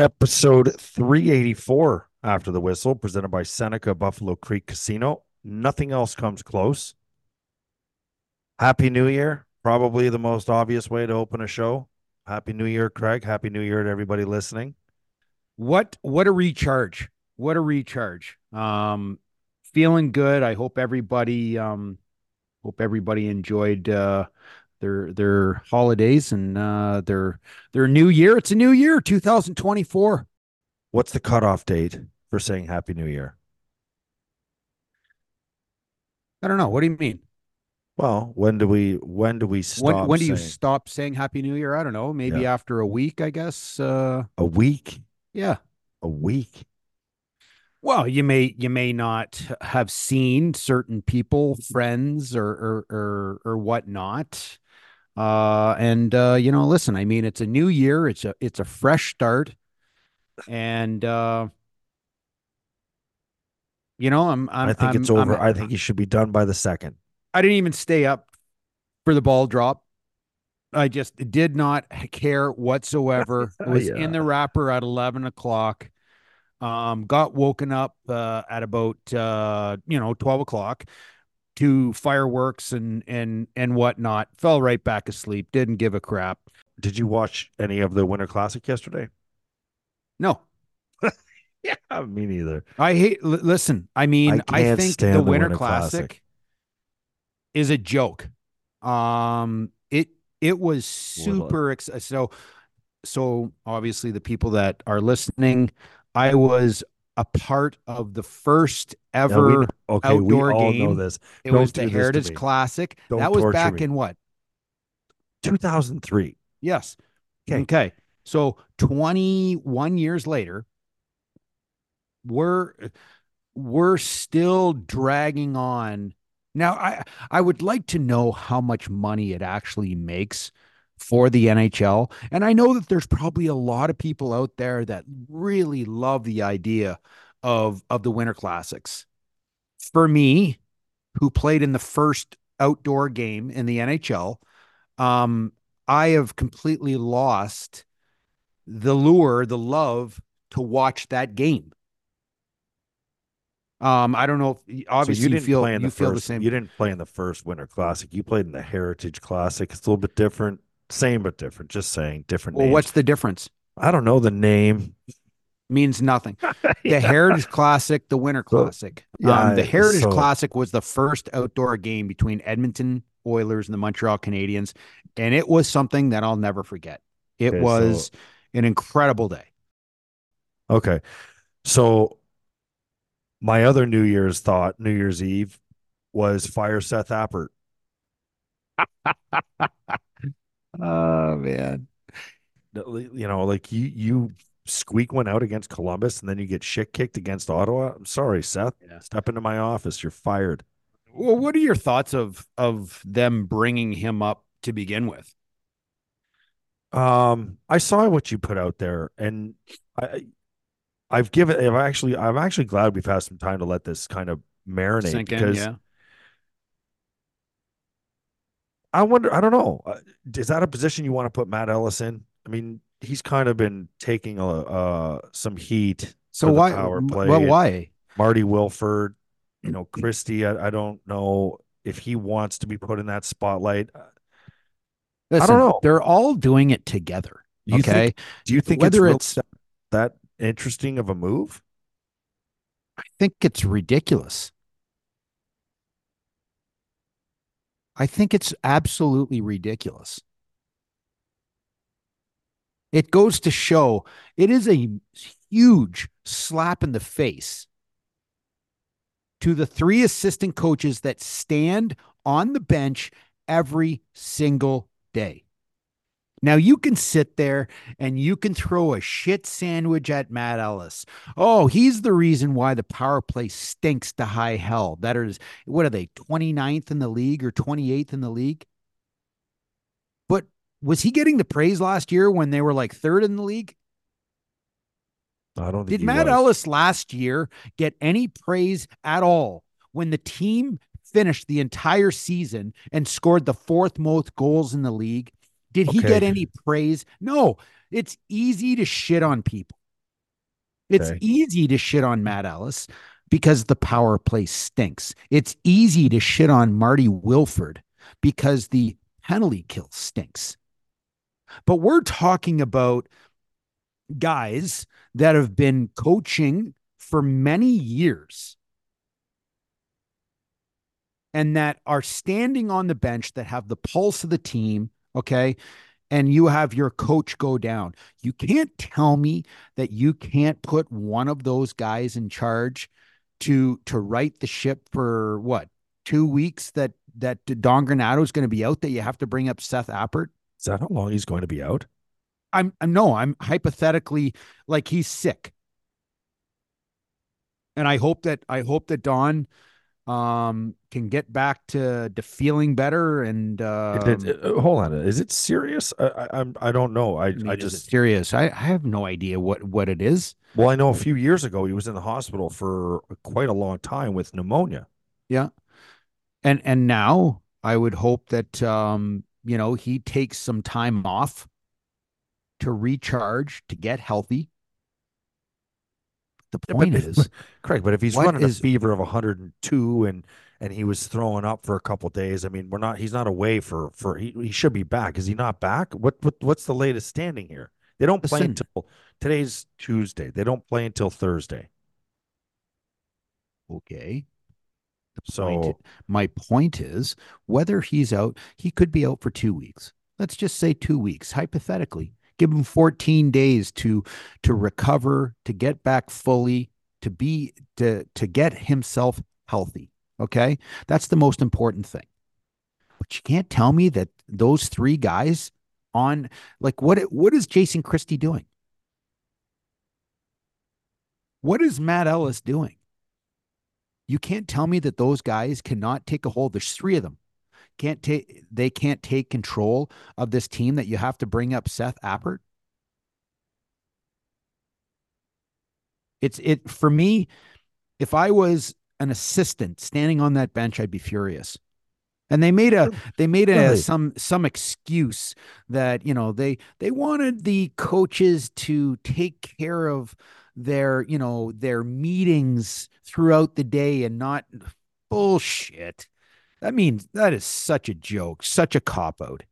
Episode 384 after the whistle, presented by Seneca Buffalo Creek Casino. Nothing else comes close. Happy New Year. Probably the most obvious way to open a show. Happy New Year, Craig. Happy New Year to everybody listening. What what a recharge. What a recharge. Um feeling good. I hope everybody um hope everybody enjoyed uh their their holidays and uh their their new year. It's a new year, 2024. What's the cutoff date for saying Happy New Year? I don't know. What do you mean? Well, when do we when do we stop? When when do you saying- stop saying Happy New Year? I don't know. Maybe Yeah. after a week, I guess. Uh a week? yeah. A week. Well, you may you may not have seen certain people, friends, or or or, or whatnot. Uh, and uh, you know, listen, I mean, it's a new year. It's a it's a fresh start, and uh, you know, I'm, I'm i think I'm- it's over. I'm- I think you should be done by the second. I didn't even stay up for the ball drop. I just did not care whatsoever. Was Yeah. in the wrapper at eleven o'clock. Um, got woken up uh, at about uh, you know twelve o'clock to fireworks and and and whatnot. Fell right back asleep. Didn't give a crap. Did you watch any of the Winter Classic yesterday? No, Yeah, me neither. I hate. l- listen, I mean, I, can't think the the Winter, Winter Classic, Classic. is a joke. Um, it it was super. Ex- so so obviously the people that are listening, I was a part of the first we ever. okay, we outdoor all know game. this. it don't was the Heritage. Classic. Don't that was back me. in what? 2003. Yes. Okay. Okay. So 21 years later, we're we're still dragging on. Now, I I would like to know how much money it actually makes for the NHL. And I know that there's probably a lot of people out there that really love the idea of of the Winter Classics. For me, who played in the first outdoor game in the NHL, um, I have completely lost the lure, the love to watch that game. Um, I don't know if obviously so you didn't feel play in you the feel first. the same. You didn't play in the first Winter Classic. You played in the Heritage Classic. It's a little bit different. Same but different. Just saying different. well, names. what's the difference? I don't know the name. Means nothing. The Yeah. Heritage Classic, the Winter So- Classic. yeah, um, the Heritage so- Classic was the first outdoor game between Edmonton Oilers and the Montreal Canadiens, and it was something that I'll never forget. It Okay, so- was an incredible day. Okay. So my other New Year's thought, New Year's Eve, was fire Seth Appert. Oh man. You know, like you you squeak one out against Columbus and then you get shit kicked against Ottawa. I'm sorry, Seth. Yeah. Step into my office. You're fired. Well, what are your thoughts of of them bringing him up to begin with? Um, I saw what you put out there, and I, I've given. I've actually, I'm actually glad we've had some time to let this kind of marinate Sink in, because yeah. I wonder. I don't know. Uh, Is that a position you want to put Matt Ellis in? I mean, he's kind of been taking a uh some heat. So why? power play Well, why? Marty Wilford, you know, Christie. I, I don't know if he wants to be put in that spotlight. I don't know. They're all doing it together. Do okay. think? Do you think Whether it's, really it's- that interesting of a move? I think it's ridiculous. I think it's absolutely ridiculous. It goes to show it is a huge slap in the face to the three assistant coaches that stand on the bench every single day. Now you can sit there and you can throw a shit sandwich at Matt Ellis. Oh, he's the reason why the power play stinks to high hell. That is, what are they, 29th in the league or 28th in the league? But was he getting the praise last year when they were like third in the league? I don't think Did Matt was. Ellis last year get any praise at all when the team finished the entire season and scored the fourth most goals in the league? Did he get any praise? No. It's easy to shit on people. It's Okay. easy to shit on Matt Ellis because the power play stinks. It's easy to shit on Marty Wilford because the penalty kill stinks. But we're talking about guys that have been coaching for many years and that are standing on the bench that have the pulse of the team. Okay. And you have your coach go down. You can't tell me that you can't put one of those guys in charge to to right the ship for what two weeks that that Don Granato is going to be out that you have to bring up Seth Appert. Is that how long he's going to be out? I'm I'm- no, I'm hypothetically like he's sick. And I hope that I hope that Don um can get back to to feeling better and uh It- it- uh, hold on, is it serious? I, I I'm I don't know. I I just serious. I, I have no idea what what it is. well, I know a few years ago he was in the hospital for quite a long time with pneumonia. Yeah and and now I would hope that um you know he takes some time off to recharge to get healthy. The Yeah, but point is Craig, but if he's running is- a fever of 102 and and he was throwing up for a couple days, I mean, we're not he's not away for for he, he should be back. Is he not back? What what what's the latest standing here? They don't play Listen. until today's Tuesday. They don't play until Thursday. okay. So point, my point is whether he's out, he could be out for two weeks. Let's just say two weeks, hypothetically. Give him 14 days to to recover, to get back fully, to be to to get himself healthy. Okay. That's the most important thing. But you can't tell me that those three guys on like what what is Jason Christie doing? What is Matt Ellis doing? You can't tell me that those guys cannot take a hold. There's three of them. Can't take they can't take control of this team that you have to bring up Seth Appert. It's it for me, if I was an assistant standing on that bench, I'd be furious. And they made a they made a Right. some some excuse that you know they they wanted the coaches to take care of their you know their meetings throughout the day and not bullshit. That means that is such a joke, such a cop out.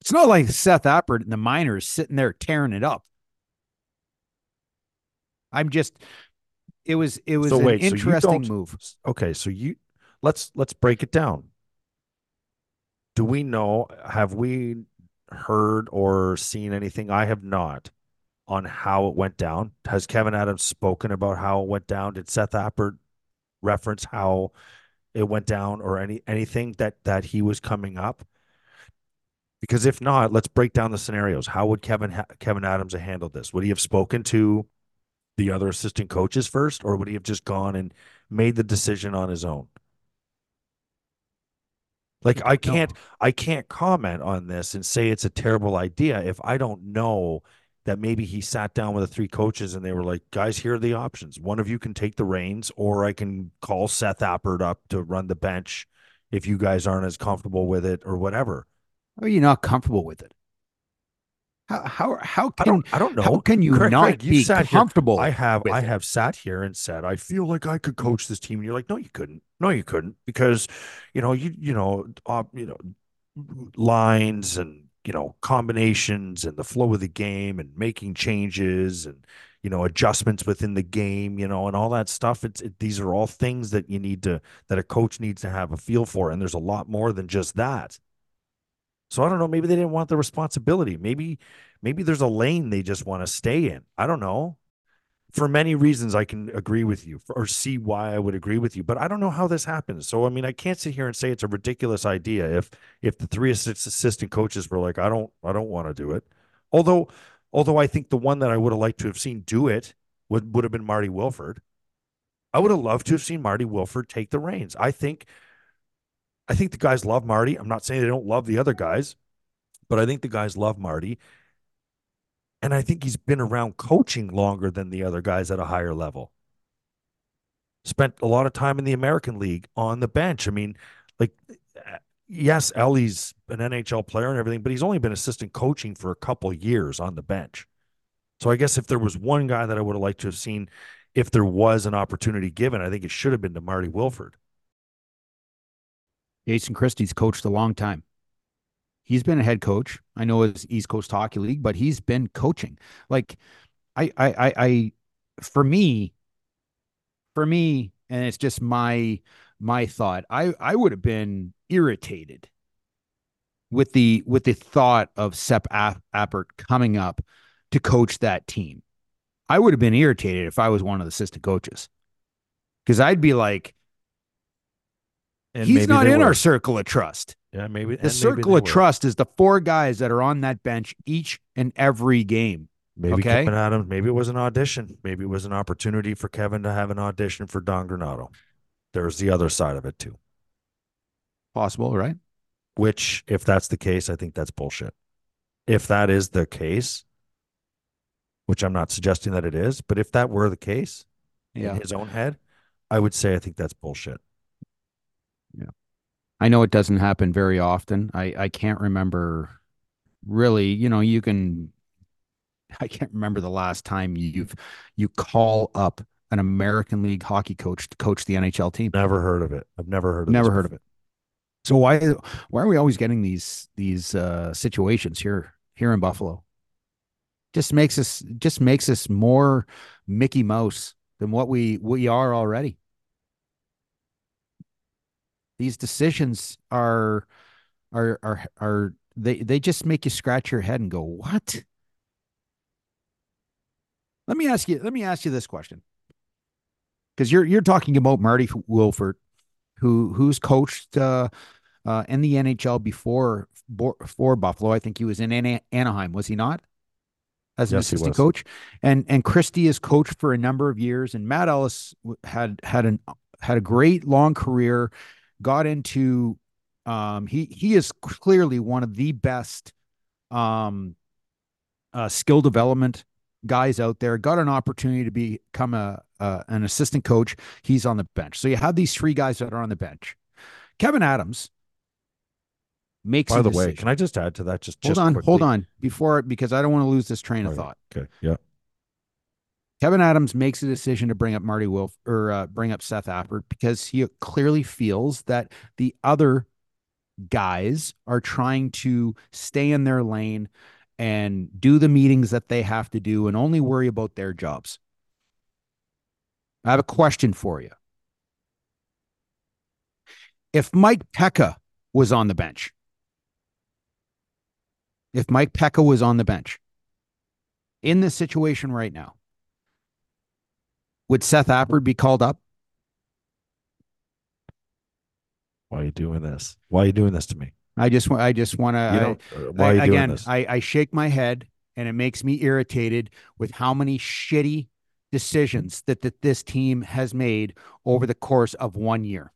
It's not like Seth Appert and the miners sitting there tearing it up. I'm just it was it was So an wait, so you interesting don't- move. okay, so you let's let's break it down. Do we know have we heard or seen anything? I have not on how it went down. Has Kevyn Adams spoken about how it went down? Did Seth Appert reference how it went down or any anything that that he was coming up? Because if not, let's break down the scenarios. How would Kevin ha- Kevyn Adams have handled this? Would he have spoken to the other assistant coaches first, or would he have just gone and made the decision on his own? Like I can't I can't comment on this and say it's a terrible idea if I don't know that maybe he sat down with the three coaches and they were like, guys, here are the options. One of you can take the reins, or I can call Seth Appert up to run the bench if you guys aren't as comfortable with it or whatever. How are you not comfortable with it? How how how can I don't I don't know. how can you not be sat here- comfortable? I have I it? have sat here and said I feel like I could coach this team. And you're like, no, you couldn't. No, you couldn't because you know you you know uh, you know lines and you know combinations and the flow of the game and making changes and you know adjustments within the game. You know and all that stuff. It's it, these are all things that you need to that a coach needs to have a feel for. And there's a lot more than just that. So I don't know. Maybe they didn't want the responsibility. Maybe maybe there's a lane they just want to stay in. I don't know for many reasons I can agree with you or see why I would agree with you, but I don't know how this happens. So I mean, I can't sit here and say it's a ridiculous idea if if the three assist- assistant coaches were like, I don't I don't want to do it. Although although I think the one that I would have liked to have seen do it would would have been Marty Wilford. I would have loved to have seen Marty Wilford take the reins. I think I think the guys love Marty. I'm not saying they don't love the other guys, but I think the guys love Marty. And I think he's been around coaching longer than the other guys at a higher level. Spent a lot of time in the American League on the bench. I mean, like, eh, yes, Ellie's an NHL player and everything, but he's only been assistant coaching for a couple years on the bench. So I guess if there was one guy that I would have liked to have seen, if there was an opportunity given, I think it should have been to Marty Wilford. Jason Christie's coached a long time. He's been a head coach. I know it's East Coast Hockey League, but he's been coaching. Like, I, I, I, I for me, for me, and it's just my my thought. I I would have been irritated with the with the thought of Seth Appert coming up to coach that team. I would have been irritated if I was one of the assistant coaches. Because I'd be like, and he's not in were. our circle of trust. Yeah, maybe the circle maybe of trust is the four guys that are on that bench each and every game. Maybe okay? Kevyn Adams. Maybe it was an audition. Maybe it was an opportunity for Kevin to have an audition for Don Granato. There's the other side of it too. Possible, right? Which, if that's the case, I think that's bullshit. If that is the case, which I'm not suggesting that it is, but if that were the case yeah. in his own head, I would say I think that's bullshit. Yeah. I know it doesn't happen very often. I, I can't remember really, you know, you can I can't remember the last time you've you call up an American League hockey coach to coach the NHL team. Never heard of it. I've never heard of never heard of it. So why why are we always getting these these uh, situations here here in Buffalo? Just makes us just makes us more Mickey Mouse than what we we are already. These decisions are are are are they they just make you scratch your head and go, "What?" Let me ask you let me ask you this question because you're you're talking about Marty Wilford, who who's coached uh, uh, in the NHL before for Buffalo. I think he was in Anaheim, was he not? As an yes, assistant coach, and and Christie has coached for a number of years, and Matt Ellis had had an had a great long career, got into um, he he is clearly one of the best um, uh, skill development guys out there. Got an opportunity to become a uh, an assistant coach. He's on the bench. So you have these three guys that are on the bench. Kevyn Adams makes. By the decision. way, can I just add to that? Just hold just on, quickly? hold on, before because I don't want to lose this train of thought. Okay, yeah. Kevyn Adams makes a decision to bring up Marty Wilford uh, bring up Seth Appert because he clearly feels that the other guys are trying to stay in their lane and do the meetings that they have to do and only worry about their jobs. I have a question for you. If Mike Peca was on the bench, if Mike Peca was on the bench in this situation right now, would Seth Appert be called up? Why are you doing this? Why are you doing this to me? I just I just want to. Uh, why I, again? I, I shake my head and it makes me irritated with how many shitty decisions that, that this team has made over the course of one year.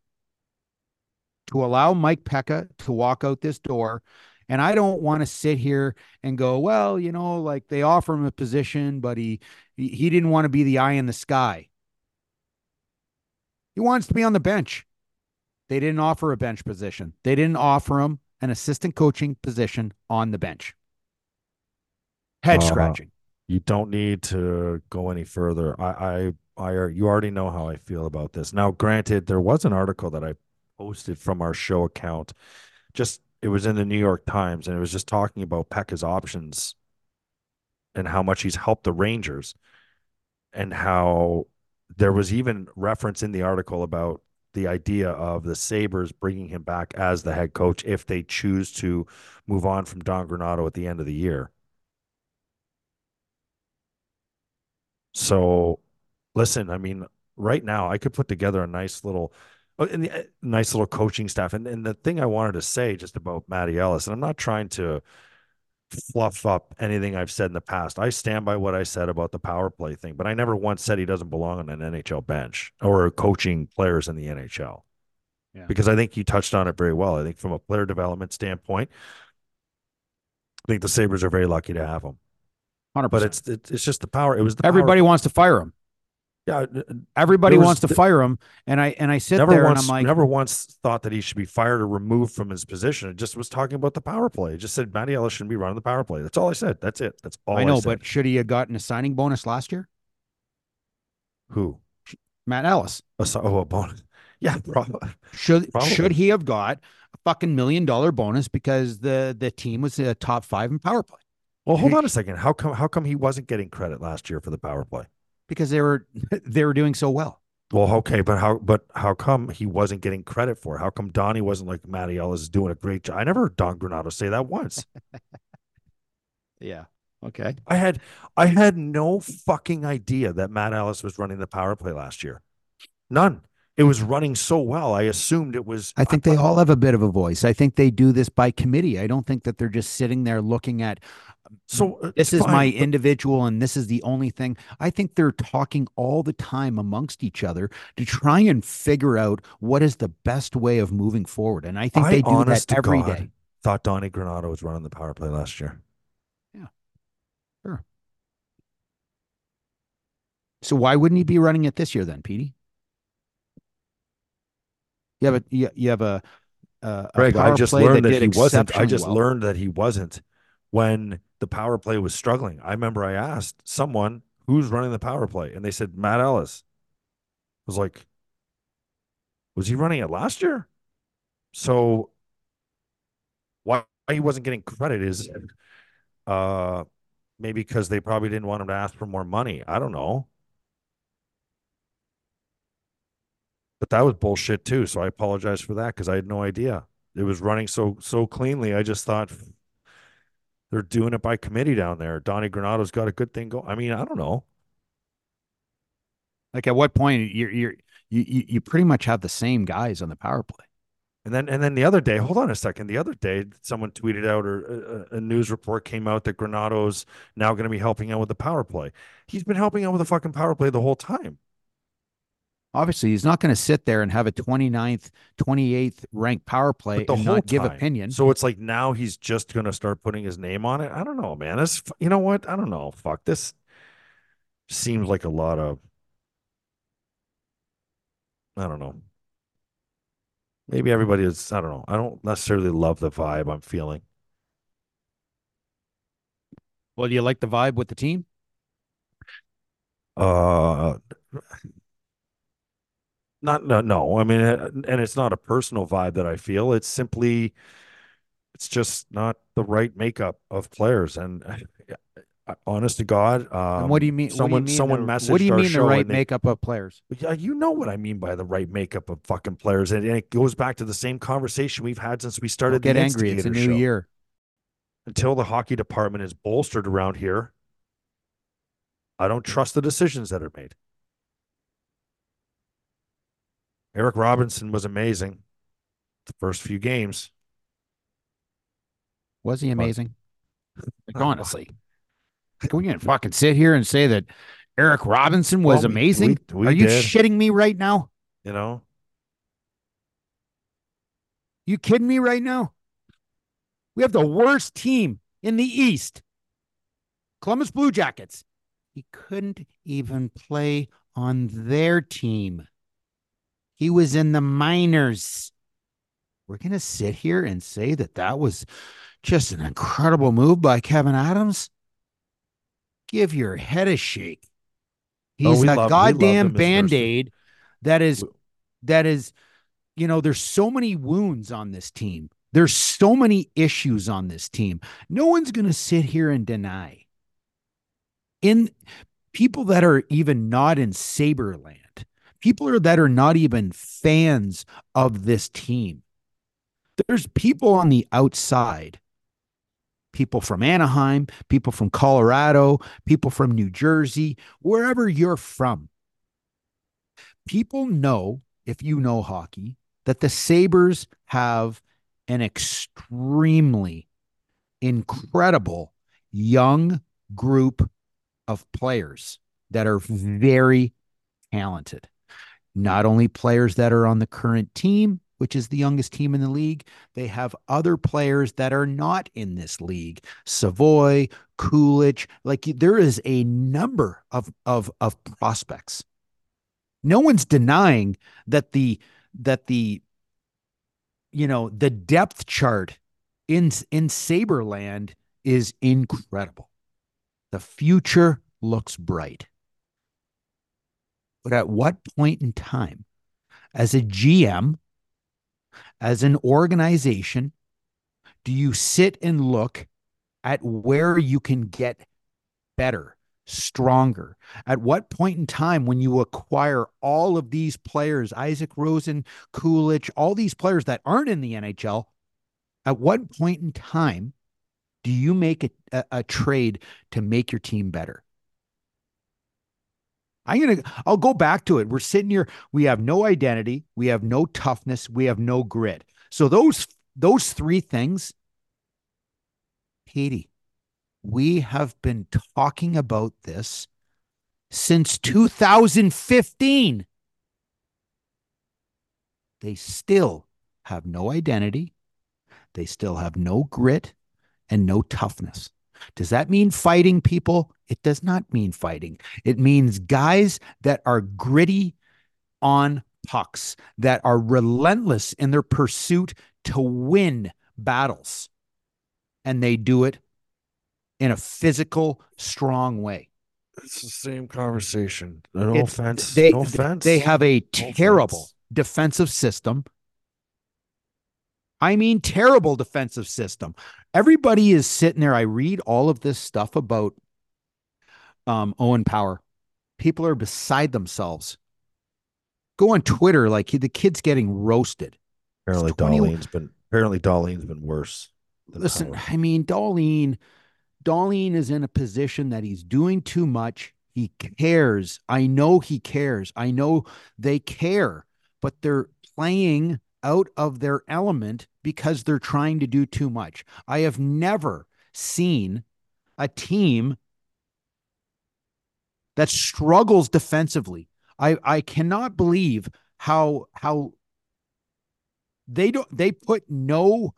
To allow Mike Peca to walk out this door. And I don't want to sit here and go, well, you know, like they offer him a position, but he he didn't want to be the eye in the sky. He wants to be on the bench. They didn't offer a bench position. They didn't offer him an assistant coaching position on the bench. Head uh, scratching. You don't need to go any further. I, I, I, you already know how I feel about this. Now, granted, there was an article that I posted from our show account. Just it was in the New York Times, and it was just talking about Peca's options and how much he's helped the Rangers, and how there was even reference in the article about the idea of the Sabres bringing him back as the head coach if they choose to move on from Don Granato at the end of the year. So, listen, I mean, right now I could put together a nice little, uh, and the, uh, nice little coaching staff. And, and the thing I wanted to say just about Matty Ellis, and I'm not trying to fluff up anything I've said in the past. I stand by what I said about the power play thing, but I never once said he doesn't belong on an NHL bench or coaching players in the NHL. Yeah. Because I think you touched on it very well. I think from a player development standpoint, I think the Sabres are very lucky to have him. 100%. But it's it's just the power. It was the everybody power. wants to fire him. Yeah, uh, Everybody was- wants to fire him, and I and I sit never there once, and I'm like, never once thought that he should be fired or removed from his position. It just was talking about the power play. It just said Matty Ellis shouldn't be running the power play. That's all I said. That's it. That's all I know, said. but should he have gotten a signing bonus last year? who? Matt Ellis. A, oh, a bonus. Yeah, probably. Should Probably. should he have got a fucking million dollar bonus because the the team was a top five in power play Well, hold on a second. How come? How come he wasn't getting credit last year for the power play? Because they were they were doing so well. Well, okay, but how? But how come he wasn't getting credit for it? How come Donnie wasn't like Matty Ellis is doing a great job? I never heard Don Granato say that once. Yeah. Okay. I had I had no fucking idea that Matt Ellis was running the power play last year. None. It was running so well. I assumed it was. I think they all have a bit of a voice. I think they do this by committee. I don't think that they're just sitting there looking at So uh, this is fine, my but- individual and this is the only thing. I think they're talking all the time amongst each other to try and figure out what is the best way of moving forward. And I think I, they do that every day. God, Thought Donnie Granato was running the power play last year. Yeah sure so why wouldn't he be running it this year then, Petey? You have a you, you have a, a Greg, I just learned that, did he wasn't. I just well. learned that he wasn't when the power play was struggling. I remember I asked someone who's running the power play, and they said Matt Ellis. I was like, was he running it last year? So why he wasn't getting credit is uh maybe because they probably didn't want him to ask for more money. I don't know. But that was bullshit too. So I apologize for that because I had no idea. It was running so so cleanly. I just thought they're doing it by committee down there. Donnie Granato's got a good thing going. I mean, I don't know. Like at what point you're you're you you you pretty much have the same guys on the power play. And then and then the other day, hold on a second. The other day, someone tweeted out or a, a news report came out that Granato's now going to be helping out with the power play. He's been helping out with the fucking power play the whole time. Obviously, he's not going to sit there and have a 29th, 28th ranked power play and not give time. opinion. So it's like now he's just going to start putting his name on it. I don't know, man. This, you know what? I don't know. Fuck this. Seems like a lot of. I don't know. Maybe everybody is. I don't know. I don't necessarily love the vibe I'm feeling. well, do you like the vibe with the team? Uh, not no no. I mean, uh, and it's not a personal vibe that I feel. It's simply, it's just not the right makeup of players. And uh, honest to God, um, what do you mean? what do you Someone mean someone the, messaged What do you mean the right they- makeup of players? Yeah, you know what I mean by the right makeup of fucking players, and, and it goes back to the same conversation we've had since we started. Don't get the angry. It's a new show. year. Until the hockey department is bolstered around here, I don't trust the decisions that are made. Eric Robinson was amazing the first few games. Was he amazing? Like, I don't know. honestly, can we fucking sit here and say that Eric Robinson was Well, we- amazing? we- we Are you did. shitting me right now? You know, You kidding me right now? We have the worst team in the East. Columbus Blue Jackets. He couldn't even play on their team. He was in the minors. We're going to sit here and say that that was just an incredible move by Kevyn Adams? Give your head a shake. Oh, He's we a love- goddamn band aid that is, that is, you know there's so many wounds on this team there's so many issues on this team no one's going to sit here and deny in people that are even not in saberland people are that are not even fans of this team. There's people on the outside. People from anaheim people from colorado people from new jersey wherever you're from. People know if you know hockey that the sabres have an extremely incredible young group of players that are very talented not only players that are on the current team which is the youngest team in the league they have other players that are not in this league Savoie Kulich like there is a number of of of prospects No one's denying that the that the you know the depth chart in in Saberland is incredible. The future looks bright. But at what point in time, as a GM, as an organization, do you sit and look at where you can get better, stronger? At what point in time, when you acquire all of these players, Isak Rosén, Kulich, all these players that aren't in the NHL, at what point in time do you make a, a, a trade to make your team better? I'm gonna I'll go back to it. We're sitting here, we have no identity, we have no toughness, we have no grit. So those those three things, Katie, we have been talking about this since 2015. They still have no identity. They still have no grit and no toughness. Does that mean fighting people? It does not mean fighting. It means guys that are gritty on pucks, that are relentless in their pursuit to win battles. And they do it in a physical, strong way. It's the same conversation. No It- offense. They, no offense. they have a terrible offense. defensive system. I mean, terrible defensive system. Everybody is sitting there. I read all of this stuff about um, Owen Power. People are beside themselves. Go on Twitter, like the kid's getting roasted. apparently 21 Dahlin's been apparently Dahlin's been worse. Listen, Howard. I mean, Dahlin, Dahlin is in a position that he's doing too much. He cares. I know he cares. I know they care, but they're playing out of their element because they're trying to do too much. I have never seen a team that struggles defensively. I I cannot believe how how they don't they put no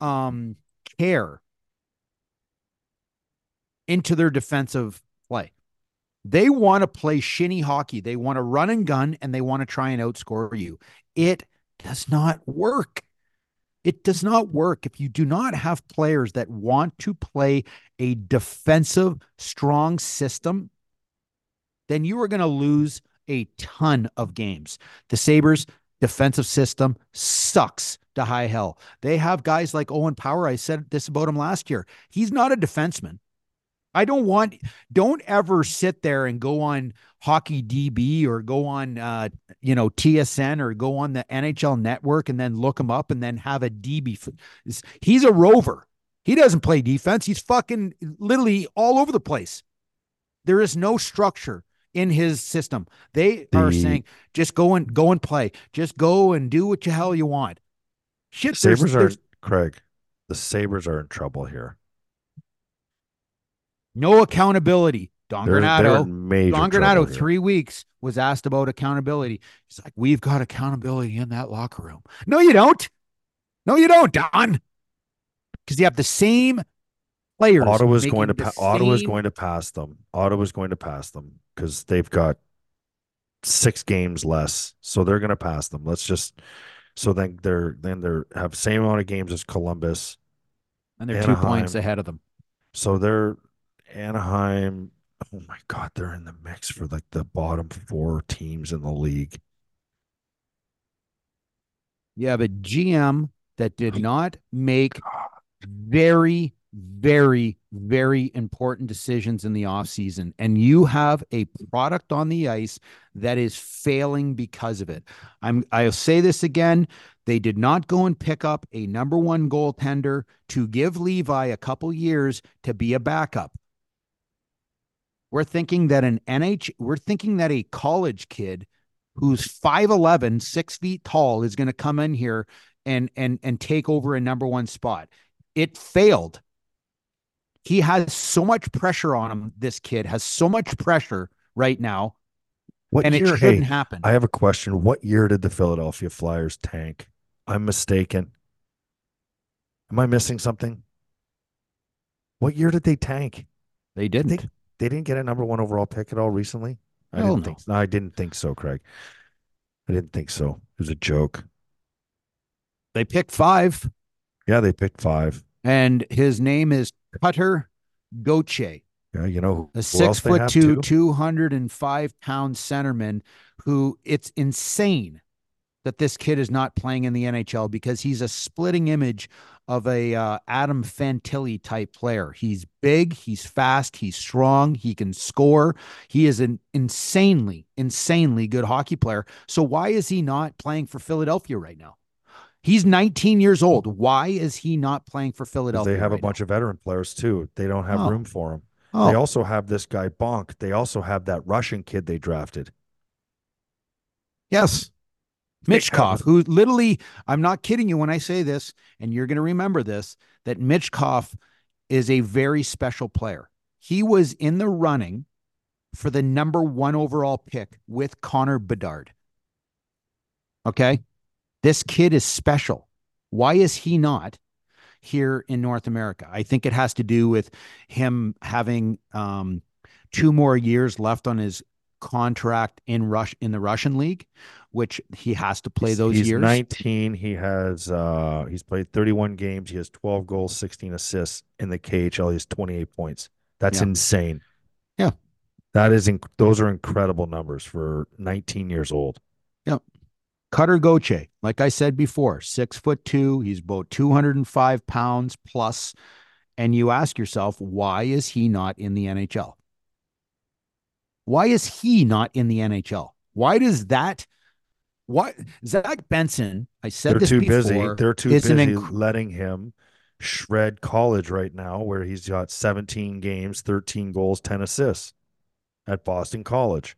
um care into their defensive play. They want to play shinny hockey. They want to run and gun and they want to try and outscore you. It does not work. It does not work if you do not have players that want to play a defensive, strong system. Then you are going to lose a ton of games. The Sabres defensive system sucks to high hell. They have guys like Owen Power. I said this about him last year. He's not a defenseman. I don't want, don't ever sit there and go on Hockey DB or go on, uh, you know, TSN or go on the NHL network and then look him up and then have a DB. He's a rover. He doesn't play defense. He's fucking literally all over the place. There is no structure in his system. They are The- saying just go and go and play. Just go and do what the hell you want. Shit, there's, Sabres are there's Craig. The Sabres are in trouble here. no accountability. Don They're, they're Granato, Don Granato, three weeks was asked about accountability. He's like, "We've got accountability in that locker room." No, you don't. No, you don't, Don. Because you have the same players. Ottawa's going to pa- Ottawa's going to pass them. Ottawa's going to pass them because they've got six games less, so they're going to pass them. Let's just so then they're then they're have same amount of games as Columbus, and they're two points ahead of them. so they're Anaheim. Oh my God, they're in the mix for like the bottom four teams in the league. You have a GM that did oh not make very, very, very important decisions in the offseason. And you have a product on the ice that is failing because of it. I'm I'll say this again. They did not go and pick up a number one goaltender to give Levi a couple years to be a backup. We're thinking that an NH, we're thinking that a college kid who's 5'11, six feet tall, is going to come in here and and and take over a number one spot. It failed. He has so much pressure on him. This kid has so much pressure right now, What and it year? shouldn't Hey, happen. I have a question. What year did the Philadelphia Flyers tank? I'm mistaken. Am I missing something? What year did they tank? they didn't. They didn't get a number one overall pick at all recently. I Hell didn't no. think. No, I didn't think so, Craig. I didn't think so. It was a joke. They picked five, Yeah, they picked five. and his name is Cutter Gauthier, Yeah, you know a six foot two, 205 pound centerman who it's insane that this kid is not playing in the NHL because he's a splitting image of a uh, Adam Fantilli type player. He's big, he's fast, he's strong, he can score. He is an insanely, insanely good hockey player. So why is he not playing for Philadelphia right now? He's 19 years old. Why is he not playing for Philadelphia? They have a right bunch of veteran players too. They don't have Oh. room for him. now? They Oh, also have this guy Bonk. They also have that Russian kid they drafted. yes. They Michkov, who literally, I'm not kidding you when I say this, and you're going to remember this, that Michkov is a very special player. He was in the running for the number one overall pick with Connor Bedard. Okay. This kid is special. Why is he not here in North America? I think it has to do with him having um, two more years left on his contract in Rush in the Russian league, which he has to play He's- those he's years. 19. He has uh he's played 31 games. He has 12 goals, 16 assists in the KHL. He has 28 points. That's Yeah. insane. Yeah. That is inc- those are incredible numbers for 19 years old. Yeah. Cutter Gauthier, like I said before, six foot two. He's about 205 pounds plus. And you ask yourself, why is he not in the NHL? Why is he not in the NHL? Why does that? Why Zach Benson? I said They're this too before. busy. They're too busy inc- letting him shred college right now where he's got 17 games, 13 goals, 10 assists at Boston College.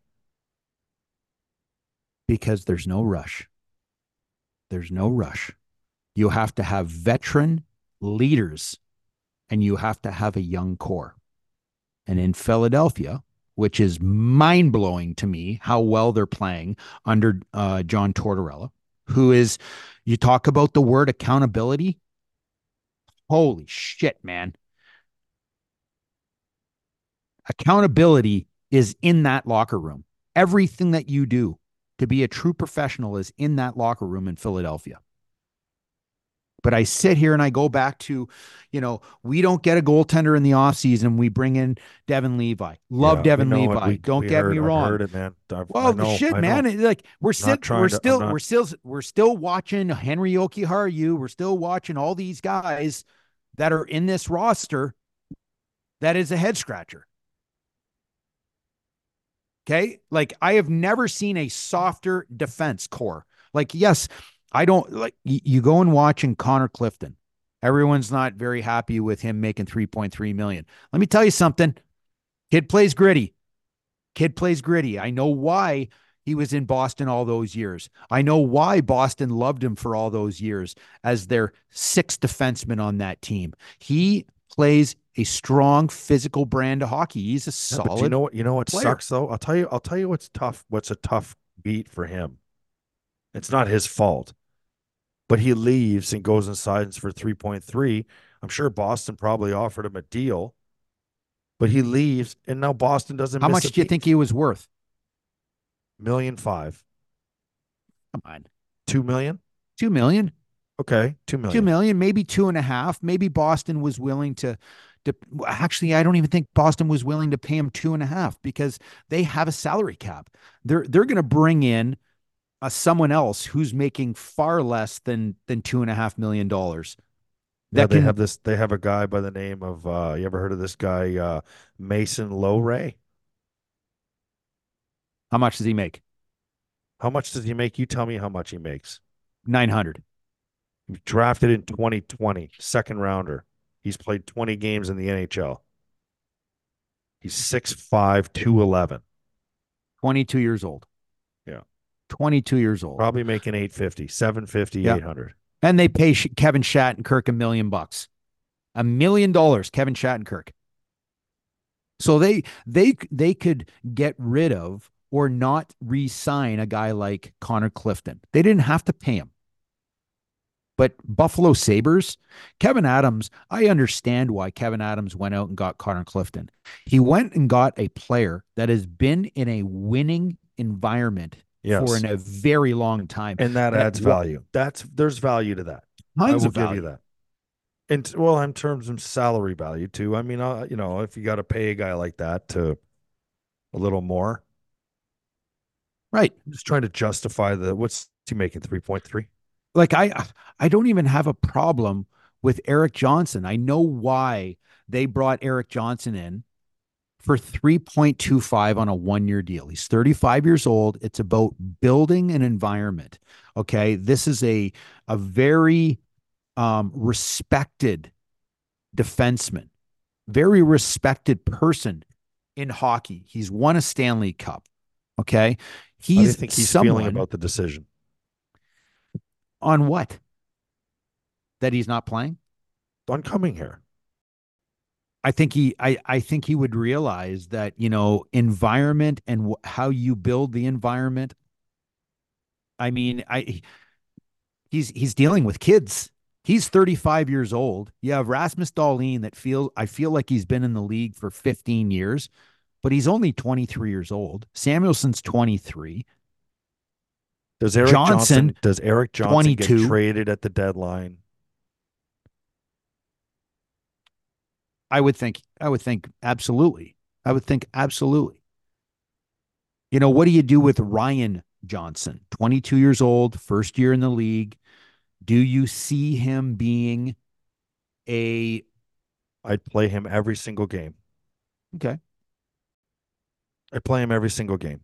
because there's no rush. There's no rush. You have to have veteran leaders and you have to have a young core. And in Philadelphia, which is mind blowing to me how well they're playing under uh, John Tortorella, who is, you talk about the word accountability. Holy shit, man. Accountability is in that locker room. Everything that you do to be a true professional is in that locker room in Philadelphia. But I sit here and I go back to, you know, we don't get a goaltender in the offseason. We bring in Devon Levi. Love Yeah, Devon. Levi. We- don't we get heard- me I've wrong. heard it, man. I've- Well, know, shit, man. it- Like we're still, we're to- still, not- we're still, we're still watching Henri Jokiharju. We're still watching all these guys that are in this roster. That is a head scratcher. Okay, like I have never seen a softer defense core. Like, yes, I don't like you go and watch in Connor Clifton. Everyone's not very happy with him making 3.3 million. Let me tell you something. Kid plays gritty. Kid plays gritty. I know why he was in Boston all those years. I know why Boston loved him for all those years as their sixth defenseman on that team. He plays a strong physical brand of hockey. He's a solid. but you know what? You know what player. sucks though. I'll tell you. I'll tell you what's tough. What's a tough beat for him? It's not his fault, but he leaves and goes and signs for three point three. I'm sure Boston probably offered him a deal, but he leaves, and now Boston doesn't. How much do you think he was worth? Million five, Come on. two million. Two million? Okay, two million. Two million, maybe two and a half. Maybe Boston was willing to to actually I don't even think Boston was willing to pay him two and a half because they have a salary cap. They're they're gonna bring in uh, someone else who's making far less than than two and a half million dollars. Yeah, they can have this. They have a guy by the name of. uh You ever heard of this guy, uh Mason Lohrei? how much does he make? How much does he make? You tell me how much he makes. Nine hundred. Drafted in 2020, second rounder. He's played 20 games in the NHL. He's 6'5, 211. 22 years old. Yeah. 22 years old. Probably making 850, 750, Yeah. 800. And they pay Kevin Shattenkirk a million bucks. A million dollars, Kevin Shattenkirk. So they they they could get rid of or not re-sign a guy like Connor Clifton. They didn't have to pay him. But Buffalo Sabres, Kevyn Adams, I understand why Kevyn Adams went out and got Connor Clifton. He went and got a player that has been in a winning environment Yes. for in a very long time. and that That adds value. That's there's value to that. I will of give you that. And well, in terms of salary value too. I mean, uh, you know, if you got to pay a guy like that to a little more, Right. I'm just trying to justify the what's he making three point three. Like I I don't even have a problem with Erik Johnson. I know why they brought Erik Johnson in for 3.25 on a one-year deal. He's 35 years old. It's about building an environment. Okay? This is a a very um respected defenseman. Very respected person in hockey. He's won a Stanley Cup. Okay? How do you He's think he's someone feeling about the decision? on what? That he's not playing? On coming here, I think he I I think he would realize that, you know, environment and wh- how you build the environment. I mean, I he's he's dealing with kids. He's 35 years old. You have Rasmus Dahlin that feels I feel like he's been in the league for 15 years, but he's only 23 years old. Samuelsson's 23. does Erik Johnson, Johnson, does Erik Johnson 22. get traded at the deadline? I would think, I would think absolutely. I would think absolutely. You know, what do you do with Ryan Johnson, 22 years old, first year in the league? Do you see him being a I'd play him every single game. okay? I play him every single game.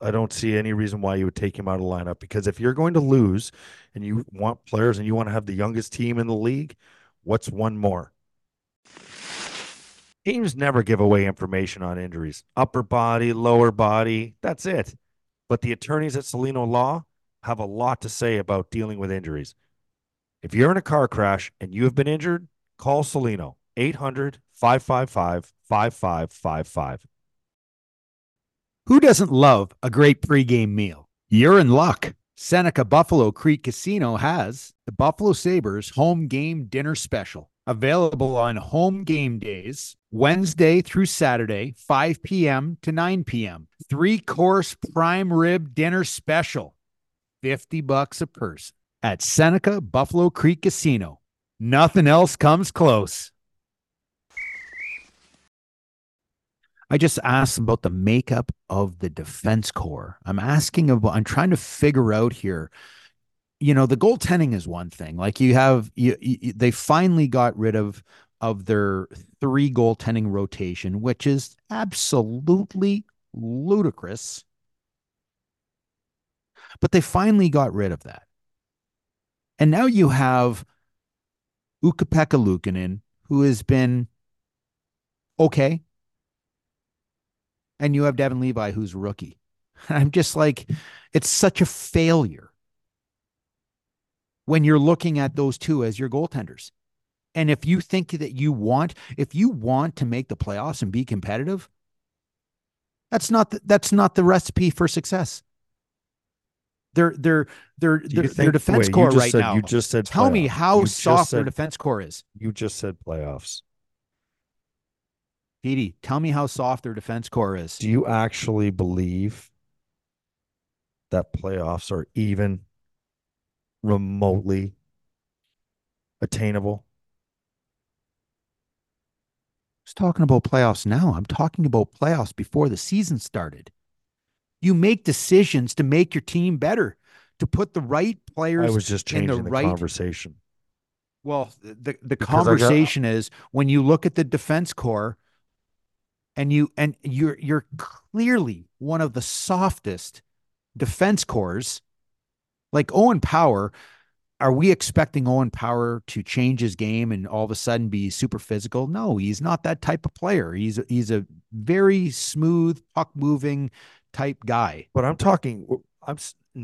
I don't see any reason why you would take him out of the lineup because if you're going to lose and you want players and you want to have the youngest team in the league, what's one more? Teams never give away information on injuries. Upper body, lower body, that's it. But the attorneys at Cellino Law have a lot to say about dealing with injuries. If you're in a car crash and you have been injured, call Cellino 800 555 5555. Who doesn't love a great pregame meal? You're in luck. Seneca Buffalo Creek Casino has the Buffalo Sabres home game dinner special available on home game days, Wednesday through Saturday, 5 p.m. to 9 p.m. Three course prime rib dinner special, 50 bucks a person at Seneca Buffalo Creek Casino. Nothing else comes close. I just asked about the makeup of the defense Corps. I'm asking about, I'm trying to figure out here. You know, the goaltending is one thing. Like you have, you, you they finally got rid of of their three goaltending rotation, which is absolutely ludicrous. But they finally got rid of that. And now you have Ukko-Pekka Luukkonen, who has been okay and you have Devon Levi, who's rookie. I'm just like, it's such a failure when you're looking at those two as your goaltenders. And if you think that you want, if you want to make the playoffs and be competitive, that's not the, that's not the recipe for success. Their their their their, their think- defense wait, you core just right said- now. You just said Tell me how You soft their defense core is. You just said playoffs. Petey, tell me how soft their defense core is. Do you actually believe that playoffs are even remotely attainable? Was talking about playoffs now. I'm talking about playoffs before the season started. You make decisions to make your team better, to put the right players. I was just in the changing the, right- conversation. well, the the Because I got- conversation is when you look at the defense core, and you and you're you're clearly one of the softest defense cores. Like Owen Power, are we expecting Owen Power to change his game and all of a sudden be super physical? No, he's not that type of player. He's he's a very smooth puck moving type guy. But I'm talking. I'm.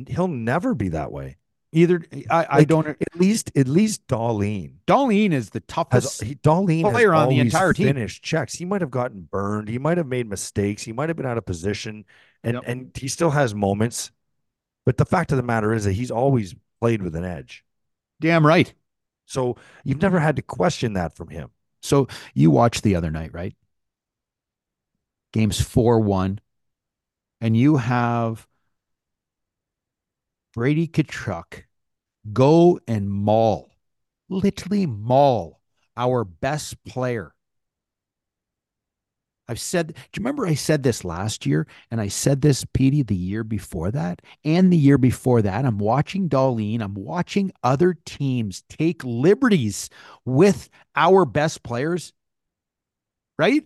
He'll never be that way. Either I, I Like, don't. At least, at least Dahlin Dahlin is the has. toughest. He, Dahlin has player on the entire team. finished checks. He might have gotten burned. He might have made mistakes. He might have been out of position, and Yep. and he still has moments. But the fact of the matter is that he's always played with an edge. Damn right. So you've never had to question that from him. So you watched the other night, right? Games 4 1. And you have Brady Tkachuk go and maul, literally maul our best player. I've said, do you remember I said this last year? And I said this, Petey, the year before that and the year before that. I'm watching Dahlin. I'm watching other teams take liberties with our best players, right?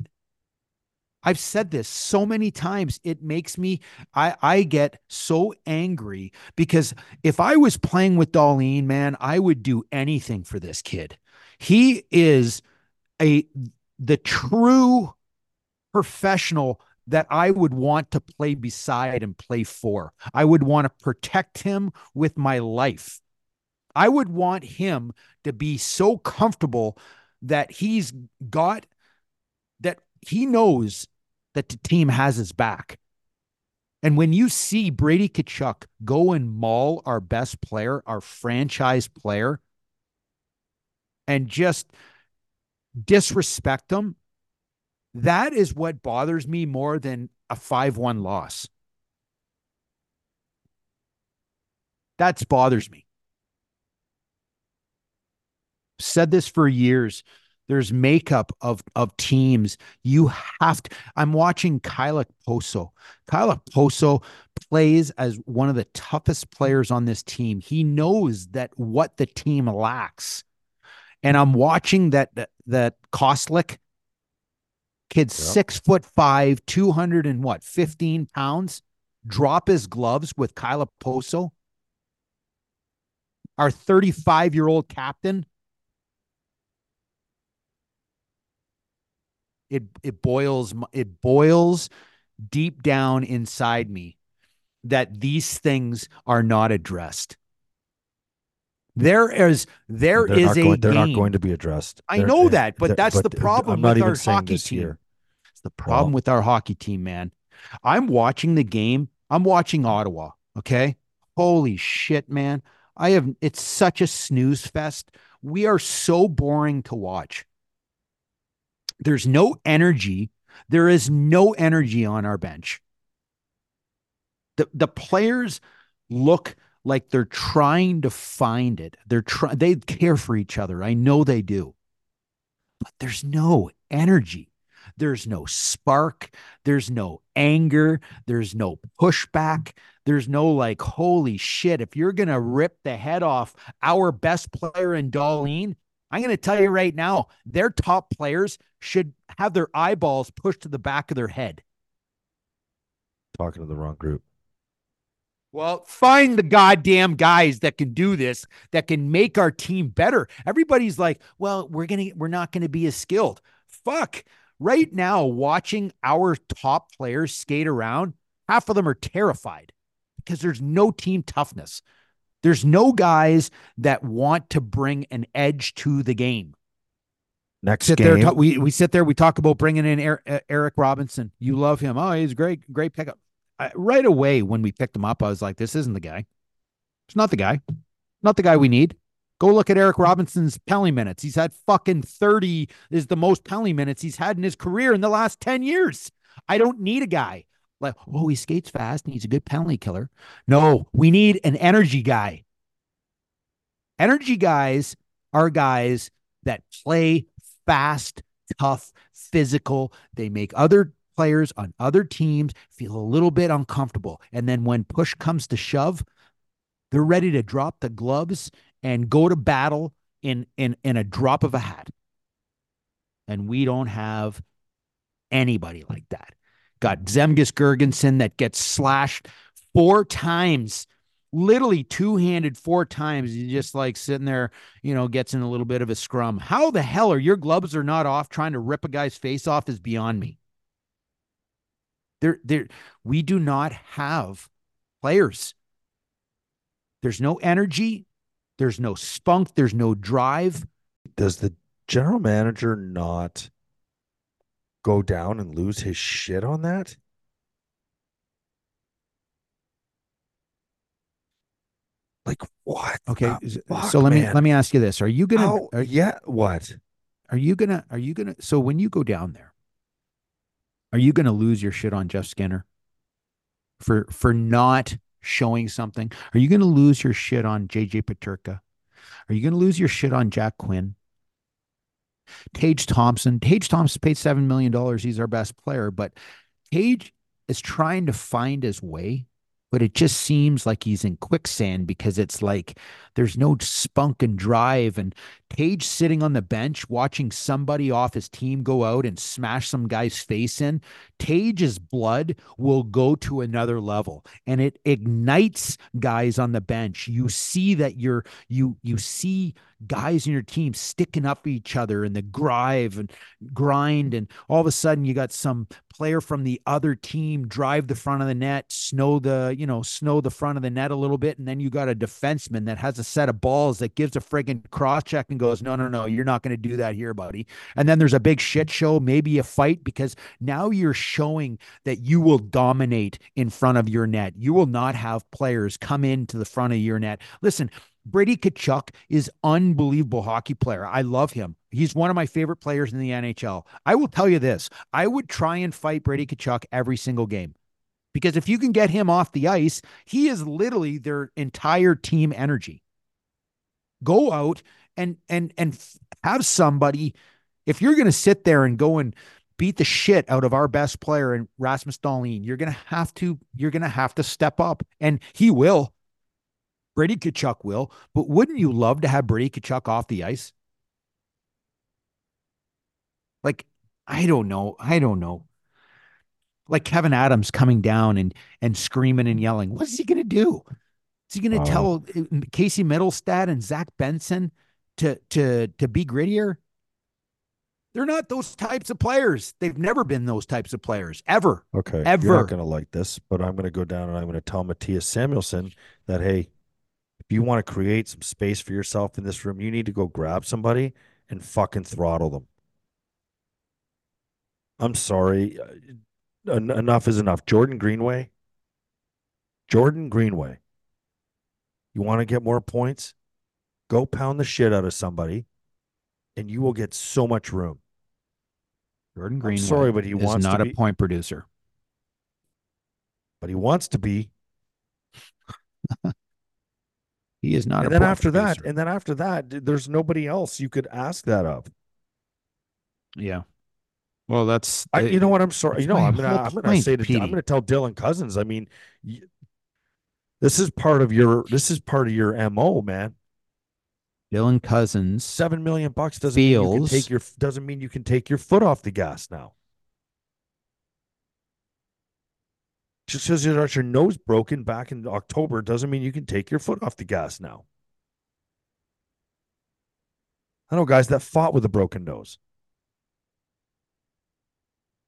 I've said this so many times. It makes me, I, I get so angry because if I was playing with Dahlin, man, I would do anything for this kid. He is a, the true professional that I would want to play beside and play for. I would want to protect him with my life. I would want him to be so comfortable that he's got that he knows that the team has his back. And when you see Brady Tkachuk go and maul our best player, our franchise player, and just disrespect him, that is what bothers me more than a 5 1 loss. That bothers me. Said this for years there's makeup of of teams. You have to. I'm watching Kyle Okposo. Kyle Okposo plays as one of the toughest players on this team. He knows that what the team lacks, and I'm watching that that, that kid, yep. six foot five, two hundred and what, fifteen pounds, drop his gloves with Kyle Okposo. Our 35 year old captain it it boils it boils deep down inside me that these things are not addressed. There is there they're is a going, they're game. not going to be addressed. I they're, know eh, that, but that's but the problem I'm not with even our hockey team. Year. The problem with our hockey team, man. I'm watching the game. I'm watching Ottawa. Okay. Holy shit, man. I have it's such a snooze fest. We are so boring to watch. There's no energy. There is no energy on our bench. The the players look like they're trying to find it. They're trying they care for each other. I know they do. But there's no energy. There's no spark. There's no anger. There's no pushback. There's no like, holy shit, if you're going to rip the head off our best player in Dahlin, I'm going to tell you right now, their top players should have their eyeballs pushed to the back of their head. Talking to the wrong group. Well, find the goddamn guys that can do this, that can make our team better. Everybody's like, well, we're to, we're not going to be as skilled. Fuck. Right now, watching our top players skate around, half of them are terrified because there's no team toughness. There's no guys that want to bring an edge to the game. Next sit game, there, we we sit there, we talk about bringing in Eric, Robinson. You love him. Oh, he's great, great pickup. I, right away when we picked him up, I was like, this isn't the guy. It's not the guy. Not the guy we need. Go look at Eric Robinson's penalty minutes. He's had fucking 30 is the most penalty minutes he's had in his career in the last 10 years. I don't need a guy like, oh, he skates fast and he's a good penalty killer. No, we need an energy guy. Energy guys are guys that play fast, tough, physical. They make other players on other teams feel a little bit uncomfortable. And then when push comes to shove, they're ready to drop the gloves and go to battle in in in a drop of a hat. And we don't have anybody like that. Got Zemgus Girgensons that gets slashed four times, literally two handed four times. He's just like sitting there, you know, gets in a little bit of a scrum. How the hell are your gloves are not off trying to rip a guy's face off is beyond me. There, there, we do not have players. There's no energy. There's no spunk. There's no drive. Does the general manager not go down and lose his shit on that? Like what? Okay, the so fuck, let me let me ask you this: Are you gonna How- are, yeah, what? are you gonna are you gonna so when you go down there, are you gonna lose your shit on Jeff Skinner for for not showing something? Are you gonna lose your shit on JJ Peterka? Are you gonna lose your shit on Jack Quinn? Tage Thompson. Tage Thompson paid seven million dollars. He's our best player, but Tage is trying to find his way, but it just seems like he's in quicksand because it's like there's no spunk and drive. And Tage sitting on the bench watching somebody off his team go out and smash some guy's face in. Tage's blood will go to another level and it ignites guys on the bench. You see that you're you you see guys in your team sticking up each other and the grive and grind and all of a sudden you got some player from the other team drive the front of the net snow the you know snow the front of the net a little bit and then you got a defenseman that has a set of balls that gives a friggin' cross check and goes no no no you're not going to do that here buddy. And then there's a big shit show maybe a fight because now you're showing that you will dominate in front of your net. You will not have players come into the front of your net. Listen Brady Tkachuk is unbelievable hockey player. I love him. He's one of my favorite players in the NHL. I will tell you this: I would try and fight Brady Tkachuk every single game because if you can get him off the ice, he is literally their entire team energy. Go out and and and have somebody. If you're going to sit there and go and beat the shit out of our best player and Rasmus Dahlin, you're going to have to you're going to have to step up, and he will. Brady Tkachuk will, but wouldn't you love to have Brady Tkachuk off the ice? Like, I don't know. I don't know. Like Kevyn Adams coming down and and screaming and yelling. What's he gonna do? Is he gonna Wow. tell uh, Casey Mittelstadt and Zach Benson to to to be grittier? They're not those types of players. They've never been those types of players ever. Okay. You're Ever. not going to like this, but I'm going to go down and I'm going to tell Mattias Samuelsson that, hey, if you want to create some space for yourself in this room, you need to go grab somebody and fucking throttle them. I'm sorry. uh, En- enough is enough. Jordan Greenway. Jordan Greenway. You want to get more points? Go pound the shit out of somebody and you will get so much room. Jordan I'm Greenway sorry, but he wants not to a point producer. but he wants to be. He is not and a then after that, and then after that, there's nobody else you could ask that of. yeah. Well, that's I, you know what? I'm sorry. You know, I'm gonna, I'm gonna say to, I'm gonna tell Dylan Cozens. I mean, this is part of your, this is part of your mo, man. Dylan Cozens. Seven million bucks doesn't mean you can take your, doesn't mean you can take your foot off the gas now. Just because you got your nose broken back in October doesn't mean you can take your foot off the gas now. I know guys that fought with a broken nose.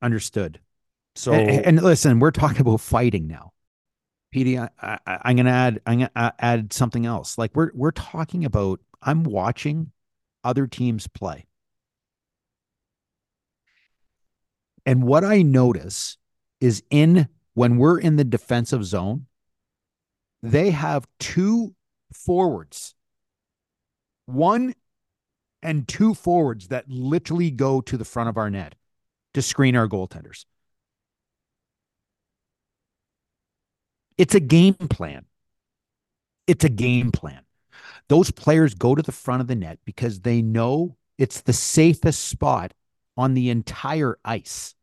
Understood. So and, and listen, we're talking about fighting now. Petey, I, I, I'm going to add. I'm going to add something else. Like we're we're talking about. I'm watching other teams play, and what I notice is in when we're in the defensive zone, they have two forwards, one and two forwards that literally go to the front of our net to screen our goaltenders. It's a game plan. It's a game plan. Those players go to the front of the net because they know it's the safest spot on the entire ice.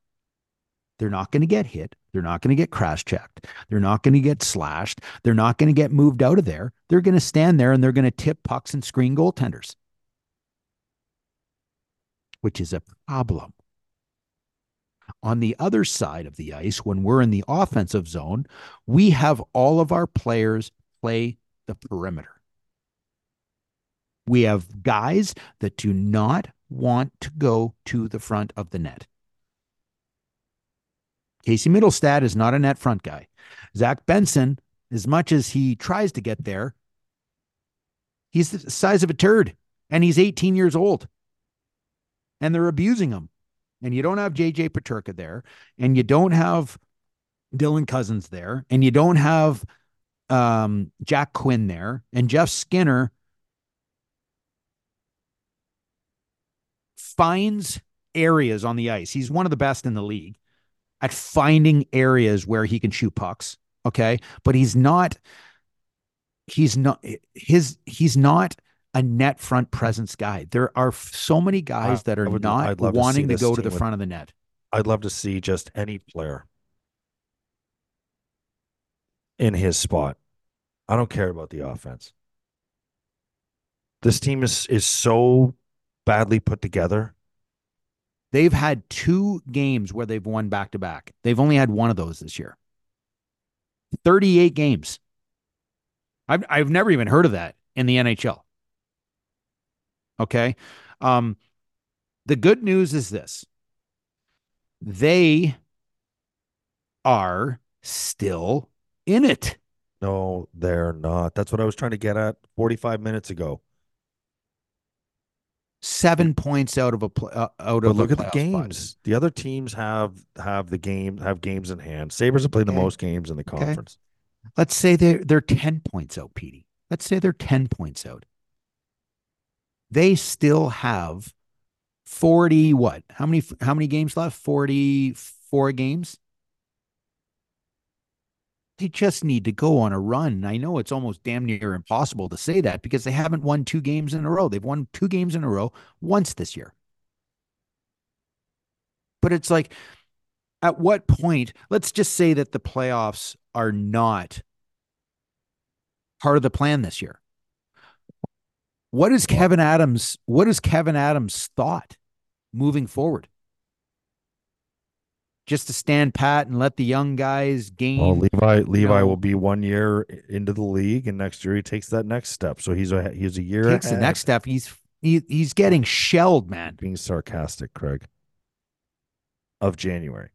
They're not going to get hit. They're not going to get crash checked. They're not going to get slashed. They're not going to get moved out of there. They're going to stand there and they're going to tip pucks and screen goaltenders, which is a problem. On the other side of the ice, when we're in the offensive zone, we have all of our players play the perimeter. We have guys that do not want to go to the front of the net. Casey Mittelstadt is not a net front guy. Zach Benson, as much as he tries to get there, he's the size of a turd and he's 18 years old. And they're abusing him. And you don't have JJ Peterka there, and you don't have Dylan Cozens there, and you don't have um, Jack Quinn there, and Jeff Skinner finds areas on the ice. He's one of the best in the league at finding areas where he can shoot pucks. Okay. But he's not, he's not, his, he's not a net front presence guy. There are so many guys that are would, not wanting to, to go to the with, front of the net. I'd love to see just any player in his spot. I don't care about the offense. This team is is so badly put together. They've had two games where they've won back to back. They've only had one of those this year. 38 games. I've I've never even heard of that in the NHL. Okay. Um, the good news is this they are still in it. No, they're not. That's what I was trying to get at 45 minutes ago. Seven points out of a pl- uh, out but of. Look at the games. Spot. The other teams have have the game have games in hand. Sabres have played okay. the most games in the conference. Okay. Let's say they're they're ten points out, Petey. Let's say they're ten points out they still have 40 what? How many how many games left? 44 games? They just need to go on a run. I know it's almost damn near impossible to say that because they haven't won two games in a row. They've won two games in a row once this year. But it's like at what point, let's just say that the playoffs are not part of the plan this year. What is Kevyn Adams? What is Kevyn Adams' thought moving forward? Just to stand pat and let the young guys gain. Well, Levi Levi know, will be one year into the league, and next year he takes that next step. So he's a he's a year. Takes ahead. the next step. He's he, he's getting shelled, man. Being sarcastic, Craig. Of January,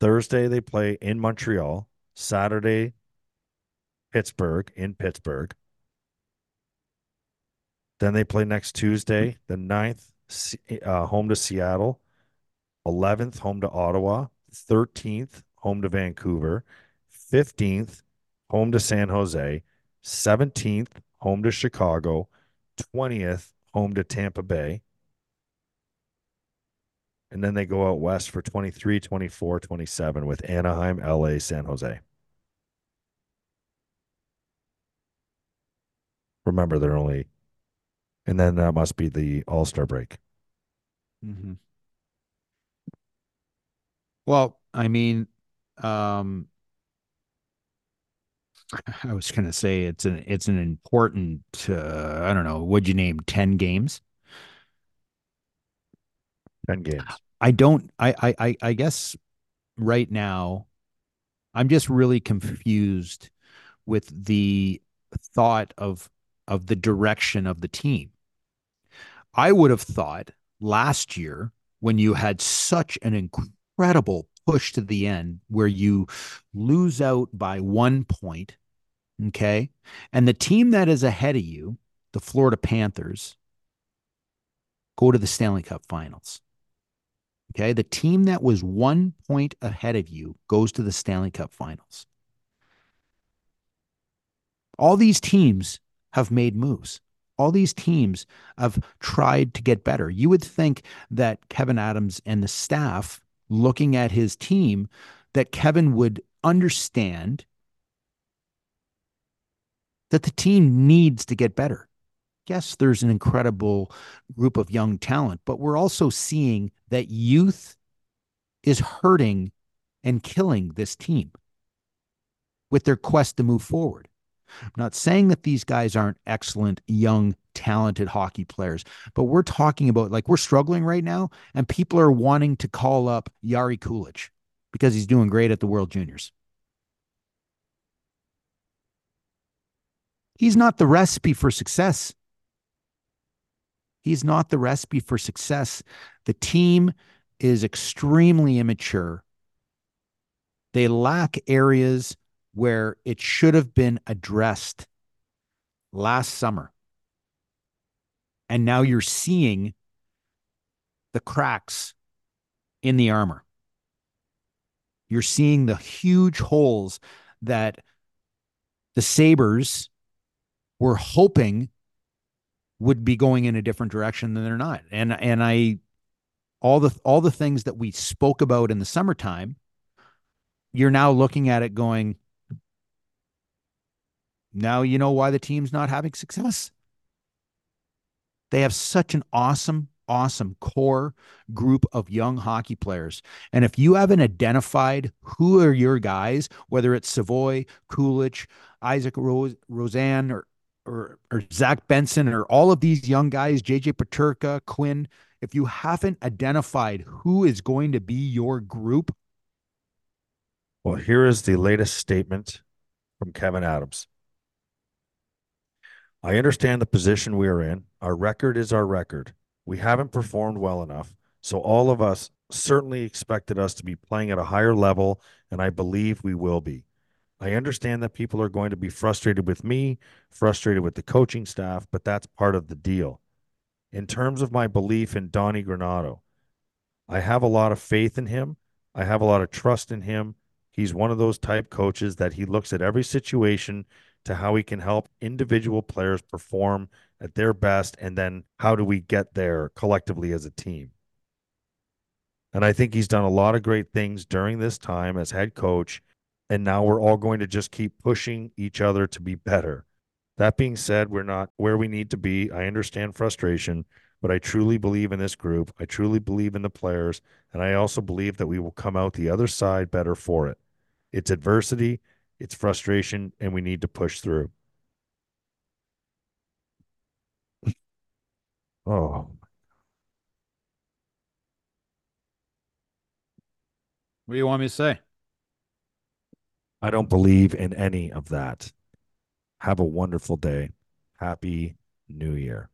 Thursday they play in Montreal. Saturday, Pittsburgh in Pittsburgh. Then they play next Tuesday, the 9th, uh, home to Seattle. 11th, home to Ottawa. 13th, home to Vancouver. 15th, home to San Jose. 17th, home to Chicago. 20th, home to Tampa Bay. And then they go out west for 23, 24, 27 with Anaheim, LA, San Jose. Remember, they're only and then that must be the All Star break. Mm-hmm. Well, I mean, um, I was going to say it's an it's an important. Uh, I don't know. Would you name ten games? Ten games. I don't. I I I guess right now, I'm just really confused with the thought of of the direction of the team. I would have thought last year when you had such an incredible push to the end where you lose out by one point, okay? And the team that is ahead of you, the Florida Panthers, go to the Stanley Cup finals. Okay. The team that was one point ahead of you goes to the Stanley Cup finals. All these teams have made moves all these teams have tried to get better. You would think that Kevyn Adams and the staff, looking at his team, that Kevyn would understand that the team needs to get better. Yes, there's an incredible group of young talent, but we're also seeing that youth is hurting and killing this team with their quest to move forward. I'm not saying that these guys aren't excellent, young, talented hockey players, but we're talking about like we're struggling right now, and people are wanting to call up Jiri Kulich because he's doing great at the World Juniors. He's not the recipe for success. He's not the recipe for success. The team is extremely immature. They lack areas where it should have been addressed last summer. And now you're seeing the cracks in the armor. You're seeing the huge holes that the Sabres were hoping would be going in a different direction than they're not. And and I all the all the things that we spoke about in the summertime, you're now looking at it going, now you know why the team's not having success. They have such an awesome, awesome core group of young hockey players. And if you haven't identified who are your guys, whether it's Savoie, Kulich, Isak Rose, Rosén, or or or Zach Benson, or all of these young guys, JJ Peterka, Quinn, if you haven't identified who is going to be your group. Well, here is the latest statement from Kevyn Adams. I understand the position we are in. Our record is our record. We haven't performed well enough. So all of us certainly expected us to be playing at a higher level, and I believe we will be. I understand that people are going to be frustrated with me, frustrated with the coaching staff, but that's part of the deal. In terms of my belief in Donnie Granato, I have a lot of faith in him. I have a lot of trust in him. He's one of those type coaches that he looks at every situation to how he can help individual players perform at their best and then how do we get there collectively as a team. And I think he's done a lot of great things during this time as head coach and now we're all going to just keep pushing each other to be better. That being said, we're not where we need to be. I understand frustration, but I truly believe in this group. I truly believe in the players, and I also believe that we will come out the other side better for it. It's adversity, it's frustration, and we need to push through. Oh. What do you want me to say? I don't believe in any of that. Have a wonderful day. Happy New Year.